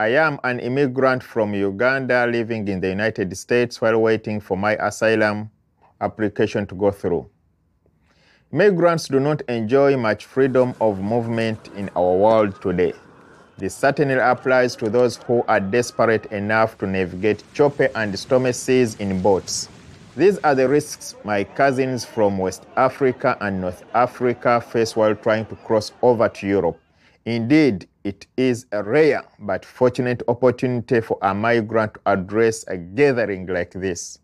I am an immigrant from Uganda living in the United States while waiting for my asylum application to go through. Migrants do not enjoy much freedom of movement in our world today. This certainly applies to those who are desperate enough to navigate choppy and stormy seas in boats. These are the risks my cousins from West Africa and North Africa face while trying to cross over to Europe. Indeed, it is a rare but fortunate opportunity for a migrant to address a gathering like this.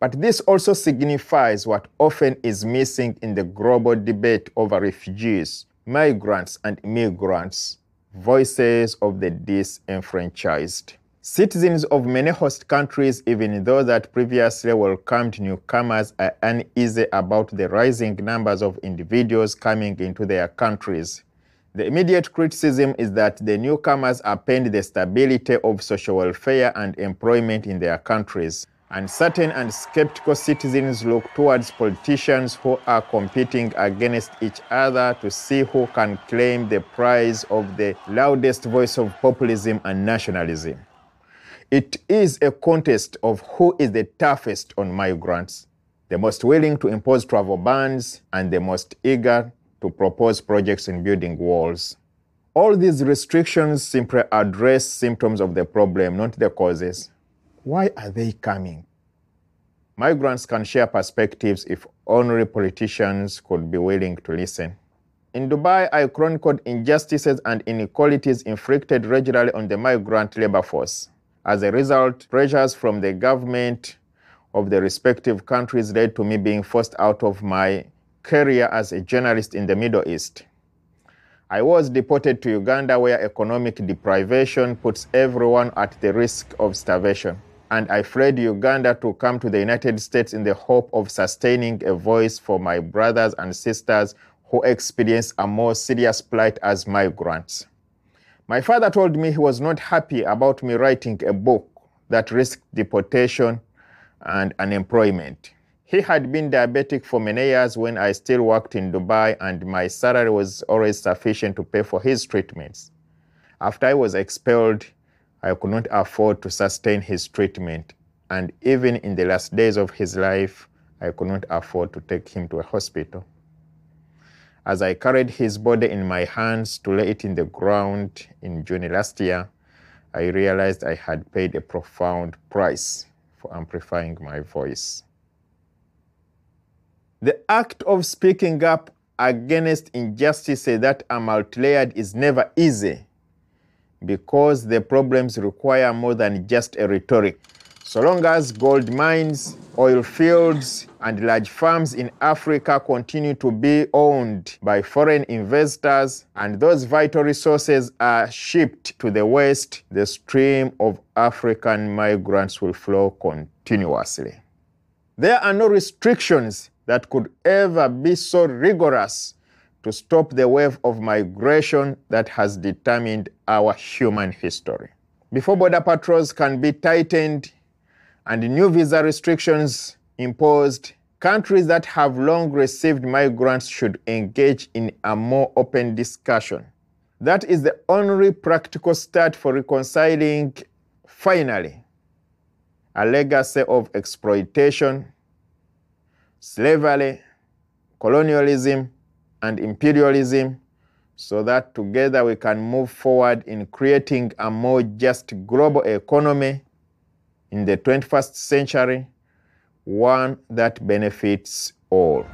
But this also signifies what often is missing in the global debate over refugees, migrants, and immigrants voices of the disenfranchised. Citizens of many host countries, even those that previously welcomed newcomers, are uneasy about the rising numbers of individuals coming into their countries. The immediate criticism is that the newcomers append the stability of social welfare and employment in their countries. Uncertain and skeptical citizens look towards politicians who are competing against each other to see who can claim the prize of the loudest voice of populism and nationalism. It is a contest of who is the toughest on migrants, the most willing to impose travel bans, and the most eager to propose projects in building walls. All these restrictions simply address symptoms of the problem, not the causes. Why are they coming? Migrants can share perspectives if only politicians could be willing to listen. In Dubai, I chronicled injustices and inequalities inflicted regularly on the migrant labor force. As a result, pressures from the government of the respective countries led to me being forced out of my career as a journalist in the Middle East. I was deported to Uganda, where economic deprivation puts everyone at the risk of starvation. And I fled Uganda to come to the United States in the hope of sustaining a voice for my brothers and sisters who experience a more serious plight as migrants. My father told me he was not happy about me writing a book that risked deportation and unemployment. He had been diabetic for many years when I still worked in Dubai, and my salary was always sufficient to pay for his treatments. After I was expelled, I could not afford to sustain his treatment, and even in the last days of his life, I could not afford to take him to a hospital. As I carried his body in my hands to lay it in the ground in June last year, I realized I had paid a profound price for amplifying my voice. The act of speaking up against injustices that are multi-layered is never easy because the problems require more than just a rhetoric. So long as gold mines, oil fields, and large farms in Africa continue to be owned by foreign investors and those vital resources are shipped to the West, the stream of African migrants will flow continuously. There are no restrictions that could ever be so rigorous to stop the wave of migration that has determined our human history. Before border patrols can be tightened and new visa restrictions imposed, countries that have long received migrants should engage in a more open discussion. That is the only practical start for reconciling, finally, a legacy of exploitation, slavery, colonialism, and imperialism so that together we can move forward in creating a more just global economy in the 21st century, one that benefits all.